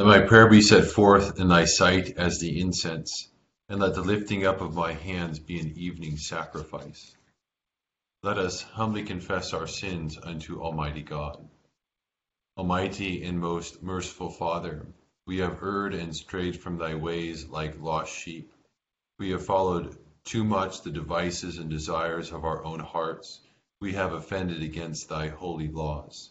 Let my prayer be set forth in thy sight as the incense, and let the lifting up of my hands be an evening sacrifice. Let us humbly confess our sins unto Almighty God. Almighty and most merciful Father, we have erred and strayed from thy ways like lost sheep. We have followed too much the devices and desires of our own hearts. We have offended against thy holy laws.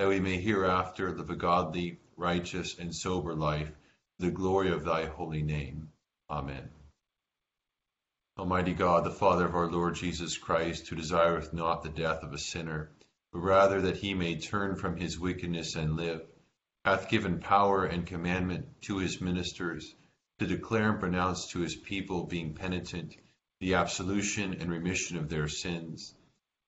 that we may hereafter live a godly, righteous, and sober life, the glory of thy holy name. Amen. Almighty God, the Father of our Lord Jesus Christ, who desireth not the death of a sinner, but rather that he may turn from his wickedness and live, hath given power and commandment to his ministers to declare and pronounce to his people, being penitent, the absolution and remission of their sins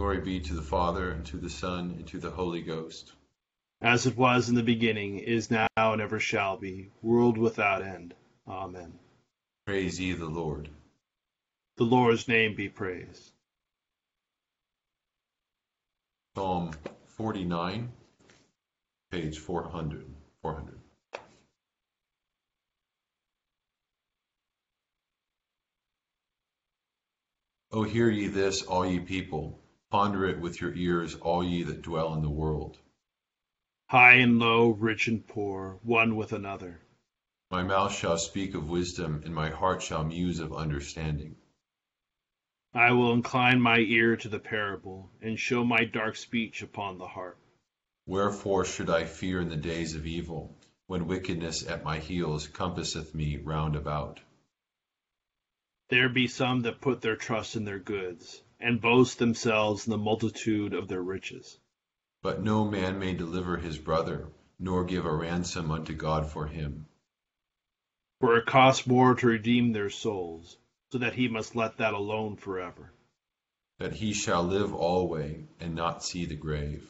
Glory be to the Father, and to the Son, and to the Holy Ghost. As it was in the beginning, is now, and ever shall be, world without end. Amen. Praise ye the Lord. The Lord's name be praised. Psalm 49, page 400. 400. O hear ye this, all ye people Ponder it with your ears, all ye that dwell in the world. High and low, rich and poor, one with another. My mouth shall speak of wisdom, and my heart shall muse of understanding. I will incline my ear to the parable, and show my dark speech upon the harp. Wherefore should I fear in the days of evil, when wickedness at my heels compasseth me round about? There be some that put their trust in their goods and boast themselves in the multitude of their riches. But no man may deliver his brother, nor give a ransom unto God for him. For it costs more to redeem their souls, so that he must let that alone forever. That he shall live alway, and not see the grave.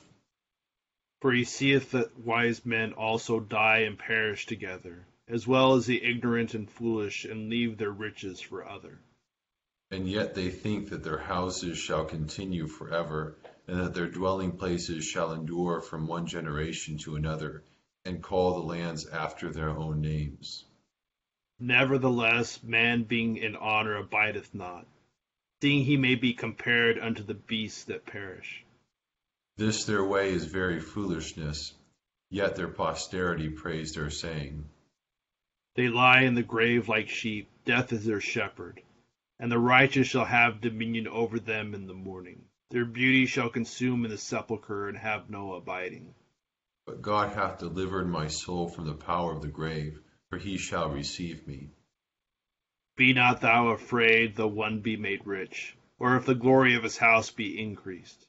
For he seeth that wise men also die and perish together, as well as the ignorant and foolish, and leave their riches for other. And yet they think that their houses shall continue forever, and that their dwelling places shall endure from one generation to another, and call the lands after their own names. Nevertheless, man being in honor abideth not, seeing he may be compared unto the beasts that perish. This their way is very foolishness, yet their posterity praise their saying. They lie in the grave like sheep, death is their shepherd and the righteous shall have dominion over them in the morning. Their beauty shall consume in the sepulchre and have no abiding. But God hath delivered my soul from the power of the grave, for he shall receive me. Be not thou afraid, though one be made rich, or if the glory of his house be increased.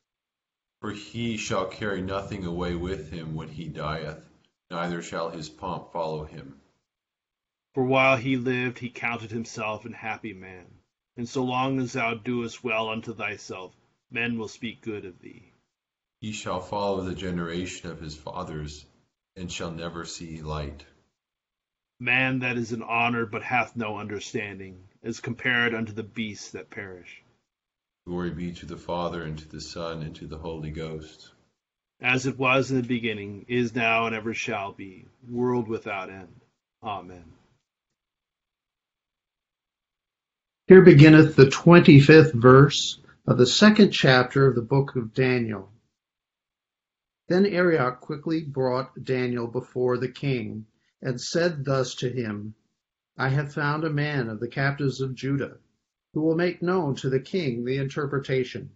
For he shall carry nothing away with him when he dieth, neither shall his pomp follow him. For while he lived, he counted himself an happy man. And so long as thou doest well unto thyself, men will speak good of thee. He shall follow the generation of his fathers, and shall never see light. Man that is in honor but hath no understanding is compared unto the beasts that perish. Glory be to the Father, and to the Son, and to the Holy Ghost. As it was in the beginning, is now, and ever shall be, world without end. Amen. Here beginneth the twenty-fifth verse of the second chapter of the book of Daniel. Then Arioch quickly brought Daniel before the king, and said thus to him, I have found a man of the captives of Judah, who will make known to the king the interpretation.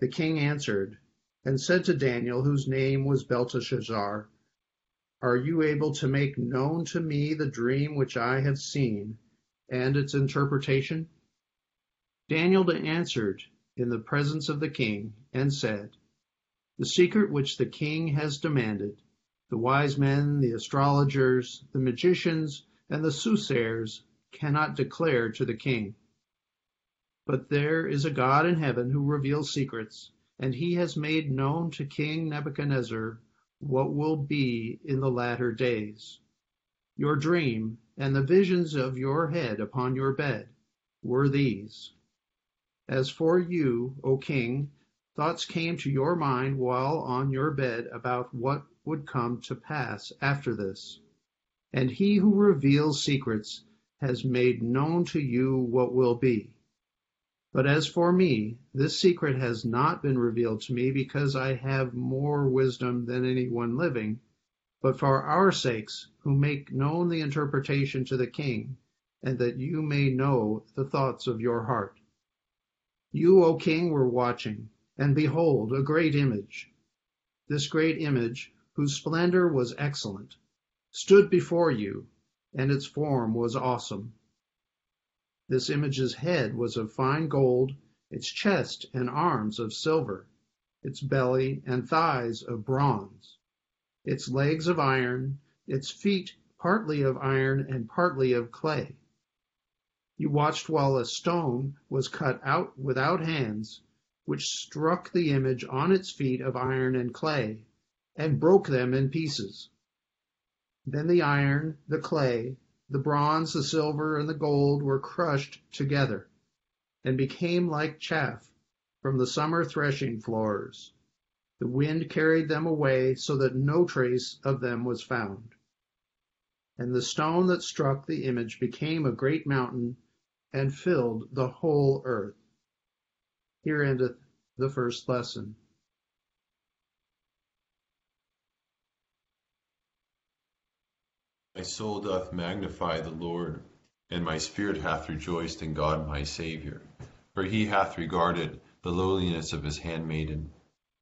The king answered, and said to Daniel, whose name was Belteshazzar, Are you able to make known to me the dream which I have seen, and its interpretation? Daniel answered in the presence of the king, and said, The secret which the king has demanded, the wise men, the astrologers, the magicians, and the soothsayers cannot declare to the king. But there is a God in heaven who reveals secrets, and he has made known to King Nebuchadnezzar what will be in the latter days. Your dream and the visions of your head upon your bed were these. As for you, O king, thoughts came to your mind while on your bed about what would come to pass after this. And he who reveals secrets has made known to you what will be. But as for me, this secret has not been revealed to me because I have more wisdom than anyone living, but for our sakes, who make known the interpretation to the king, and that you may know the thoughts of your heart. You, O king, were watching, and behold, a great image. This great image whose splendor was excellent, stood before you, and its form was awesome. This image's head was of fine gold, its chest and arms of silver, its belly and thighs of bronze, its legs of iron, its feet partly of iron and partly of clay. You watched while a stone was cut out without hands, which struck the image on its feet of iron and clay and broke them in pieces. Then the iron, the clay, the bronze, the silver, and the gold were crushed together and became like chaff from the summer threshing floors. The wind carried them away so that no trace of them was found. And the stone that struck the image became a great mountain and filled the whole earth. Here endeth the first lesson. My soul doth magnify the Lord, and my spirit hath rejoiced in God my Saviour. For he hath regarded the lowliness of his handmaiden.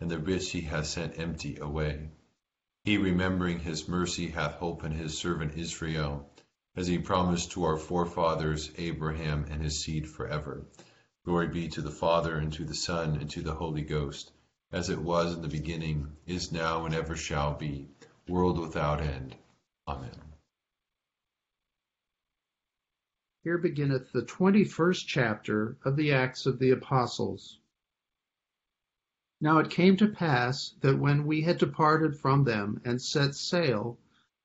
and the rich he hath sent empty away. He, remembering his mercy, hath hope in his servant Israel, as he promised to our forefathers Abraham and his seed forever. Glory be to the Father, and to the Son, and to the Holy Ghost, as it was in the beginning, is now, and ever shall be, world without end. Amen. Here beginneth the twenty-first chapter of the Acts of the Apostles. Now it came to pass that when we had departed from them and set sail,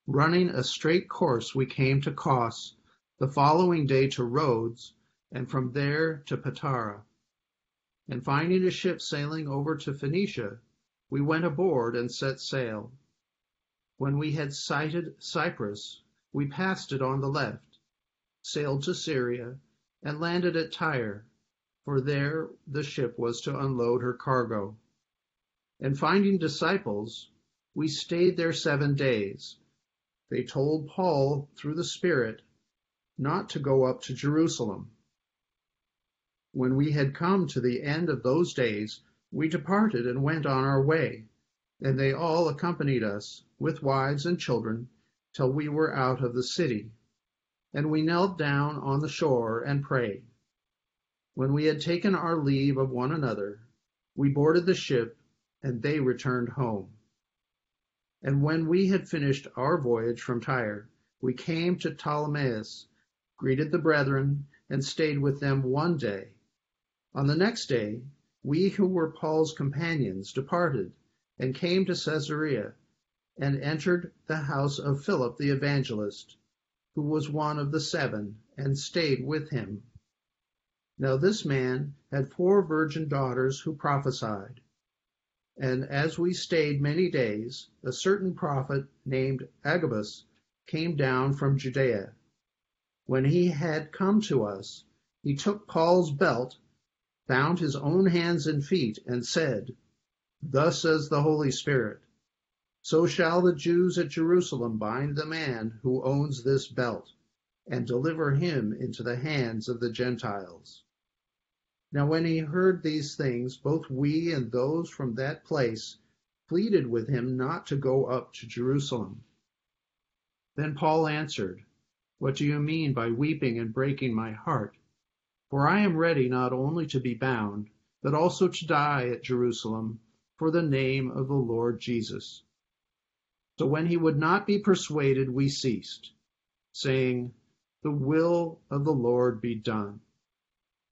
running a straight course we came to Cos, the following day to Rhodes, and from there to Patara. And finding a ship sailing over to Phoenicia, we went aboard and set sail. When we had sighted Cyprus, we passed it on the left sailed to Syria, and landed at Tyre, for there the ship was to unload her cargo. And finding disciples, we stayed there seven days. They told Paul through the Spirit not to go up to Jerusalem. When we had come to the end of those days, we departed and went on our way, and they all accompanied us with wives and children till we were out of the city. and we knelt down on the shore and prayed. When we had taken our leave of one another, we boarded the ship, and they returned home. And when we had finished our voyage from Tyre, we came to Ptolemais, greeted the brethren, and stayed with them one day. On the next day, we who were Paul's companions departed and came to Caesarea and entered the house of Philip the evangelist, who was one of the seven, and stayed with him. Now this man had four virgin daughters who prophesied. And as we stayed many days, a certain prophet named Agabus came down from Judea. When he had come to us, he took Paul's belt, bound his own hands and feet, and said, Thus says the Holy Spirit, so shall the Jews at Jerusalem bind the man who owns this belt, and deliver him into the hands of the Gentiles. Now when he heard these things, both we and those from that place pleaded with him not to go up to Jerusalem. Then Paul answered, What do you mean by weeping and breaking my heart? For I am ready not only to be bound, but also to die at Jerusalem for the name of the Lord Jesus. So when he would not be persuaded, we ceased, saying, The will of the Lord be done.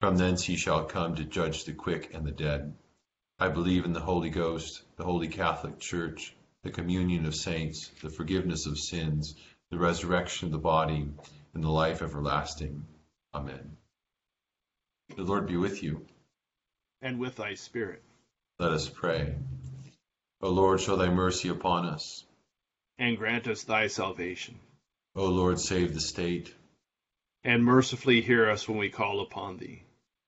From thence he shall come to judge the quick and the dead. I believe in the Holy Ghost, the Holy Catholic Church, the communion of saints, the forgiveness of sins, the resurrection of the body, and the life everlasting. Amen. The Lord be with you. And with thy spirit. Let us pray. O Lord, show thy mercy upon us. And grant us thy salvation. O Lord, save the state. And mercifully hear us when we call upon thee.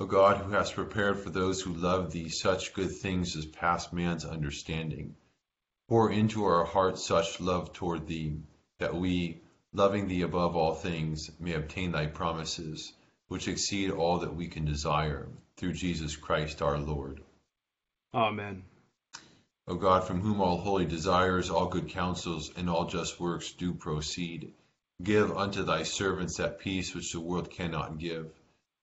O God, who hast prepared for those who love thee such good things as pass man's understanding, pour into our hearts such love toward thee, that we, loving thee above all things, may obtain thy promises, which exceed all that we can desire, through Jesus Christ our Lord. Amen. O God, from whom all holy desires, all good counsels, and all just works do proceed, give unto thy servants that peace which the world cannot give,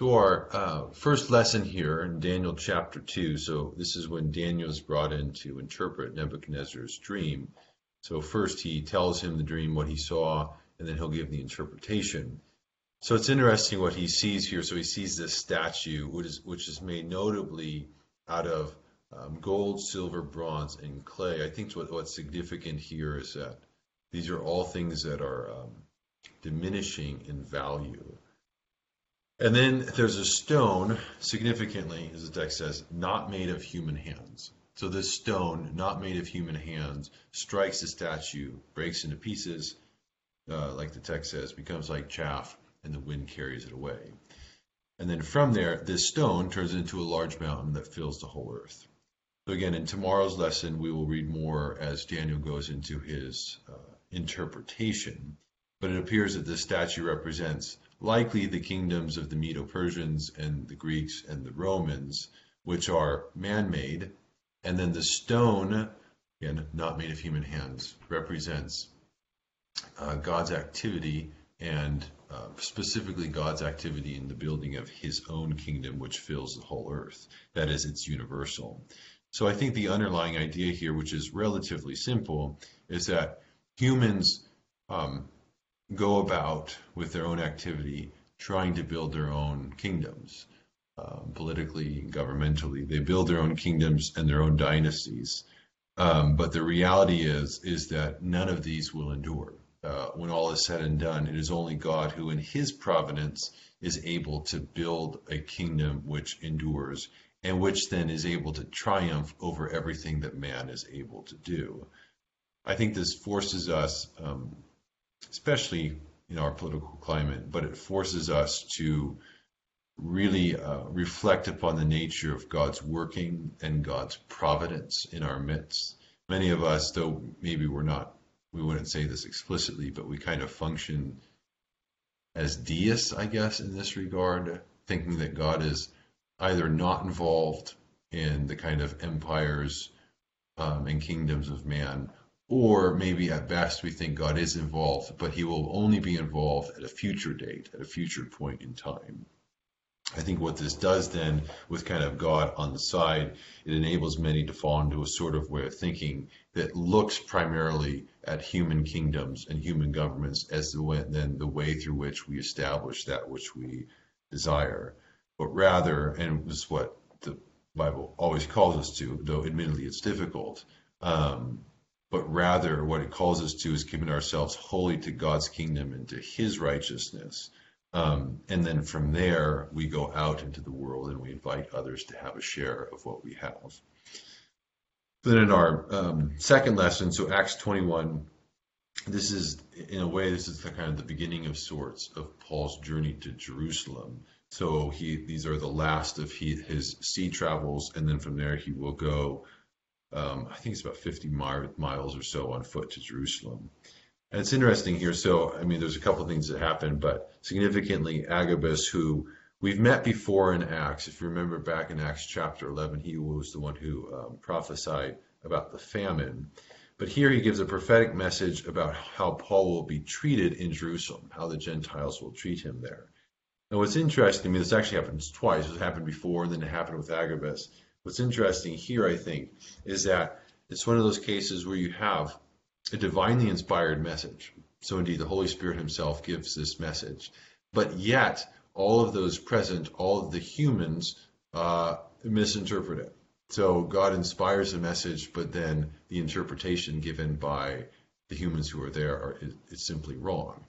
To our uh, first lesson here in Daniel chapter 2. So, this is when Daniel is brought in to interpret Nebuchadnezzar's dream. So first he tells him the dream, what he saw, and then he'll give the interpretation. So it's interesting what he sees here. So he sees this statue, which is, which is made notably out of um, gold, silver, bronze, and clay. I think what, what's significant here is that These are all things that are um, diminishing in value. And then there's a stone, significantly, as the text says, not made of human hands. So this stone, not made of human hands, strikes the statue, breaks into pieces, uh, like the text says, becomes like chaff, and the wind carries it away. And then from there, this stone turns into a large mountain that fills the whole earth. So again, in tomorrow's lesson, we will read more as Daniel goes into his uh, interpretation. But it appears that this statue represents likely the kingdoms of the Medo-Persians and the Greeks and the Romans, which are man-made. And then the stone, again, not made of human hands, represents uh, God's activity and uh, specifically God's activity in the building of his own kingdom, which fills the whole earth. That is, it's universal. So I think the underlying idea here, which is relatively simple, is that humans um, go about with their own activity trying to build their own kingdoms. Um, politically, governmentally, they build their own kingdoms and their own dynasties. Um, but the reality is, is that none of these will endure uh, when all is said and done, it is only God who, in his providence, is able to build a kingdom which endures and which then is able to triumph over everything that man is able to do. I think this forces us, um, especially in our political climate, but it forces us to really uh, reflect upon the nature of God's working and God's providence in our midst. Many of us, though maybe we're not we wouldn't say this explicitly, but we kind of function as deists, I guess, in this regard, thinking that God is either not involved in the kind of empires um, and kingdoms of man, or maybe at best we think God is involved, but he will only be involved at a future date, at a future point in time. I think what this does then, with kind of God on the side, it enables many to fall into a sort of way of thinking that looks primarily at human kingdoms and human governments as the way, then the way through which we establish that which we desire, but rather, and this is what the Bible always calls us to, though admittedly it's difficult. Um, but rather, what it calls us to is giving ourselves wholly to God's kingdom and to His righteousness um, and then from there, we go out into the world and we invite others to have a share of what we have. Then in our um, second lesson, so Acts 21, this is, in a way, this is the kind of the beginning of sorts of Paul's journey to Jerusalem. So he, these are the last of he, his sea travels, and then from there he will go, um, I think it's about 50 miles or so on foot to Jerusalem. And it's interesting here. So, I mean, there's a couple things that happen, but significantly, Agabus, who we've met before in Acts, if you remember back in Acts chapter 11, he was the one who um, prophesied about the famine. But here he gives a prophetic message about how Paul will be treated in Jerusalem, how the Gentiles will treat him there. And what's interesting, I mean, this actually happens twice. It happened before, and then it happened with Agabus. What's interesting here, I think, is that it's one of those cases where you have a divinely inspired message. So indeed, the Holy Spirit himself gives this message. But yet, all of those present, all of the humans, uh, misinterpret it. So God inspires a message, but then the interpretation given by the humans who are there are, is, is simply wrong,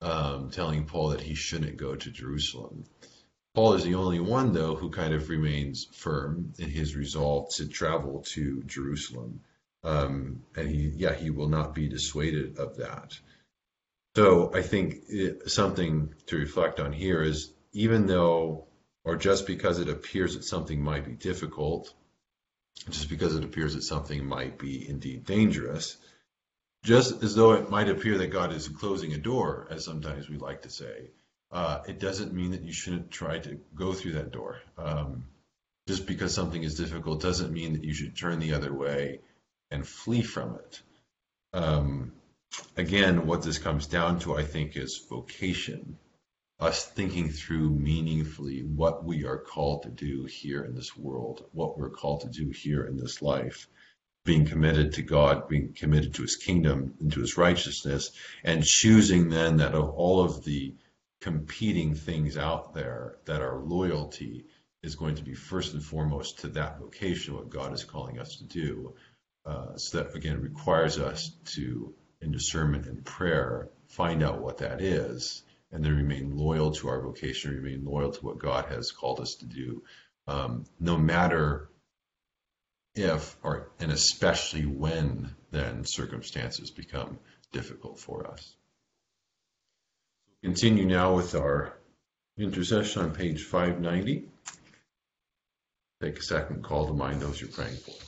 um, telling Paul that he shouldn't go to Jerusalem. Paul is the only one, though, who kind of remains firm in his resolve to travel to Jerusalem. Um, and he, yeah, he will not be dissuaded of that. So I think it, something to reflect on here is even though, or just because it appears that something might be difficult, just because it appears that something might be indeed dangerous, just as though it might appear that God is closing a door, as sometimes we like to say, uh, it doesn't mean that you shouldn't try to go through that door. Um, just because something is difficult doesn't mean that you should turn the other way and flee from it. Um, again, what this comes down to, I think, is vocation. Us thinking through meaningfully what we are called to do here in this world, what we're called to do here in this life, being committed to God, being committed to his kingdom and to his righteousness, and choosing then that of all of the competing things out there, that our loyalty is going to be first and foremost to that vocation, what God is calling us to do, uh, so that again requires us to in discernment and prayer, find out what that is, and then remain loyal to our vocation, remain loyal to what God has called us to do, um, no matter if or and especially when then circumstances become difficult for us. Continue now with our intercession on page 590. Take a second, call to mind those you're praying for.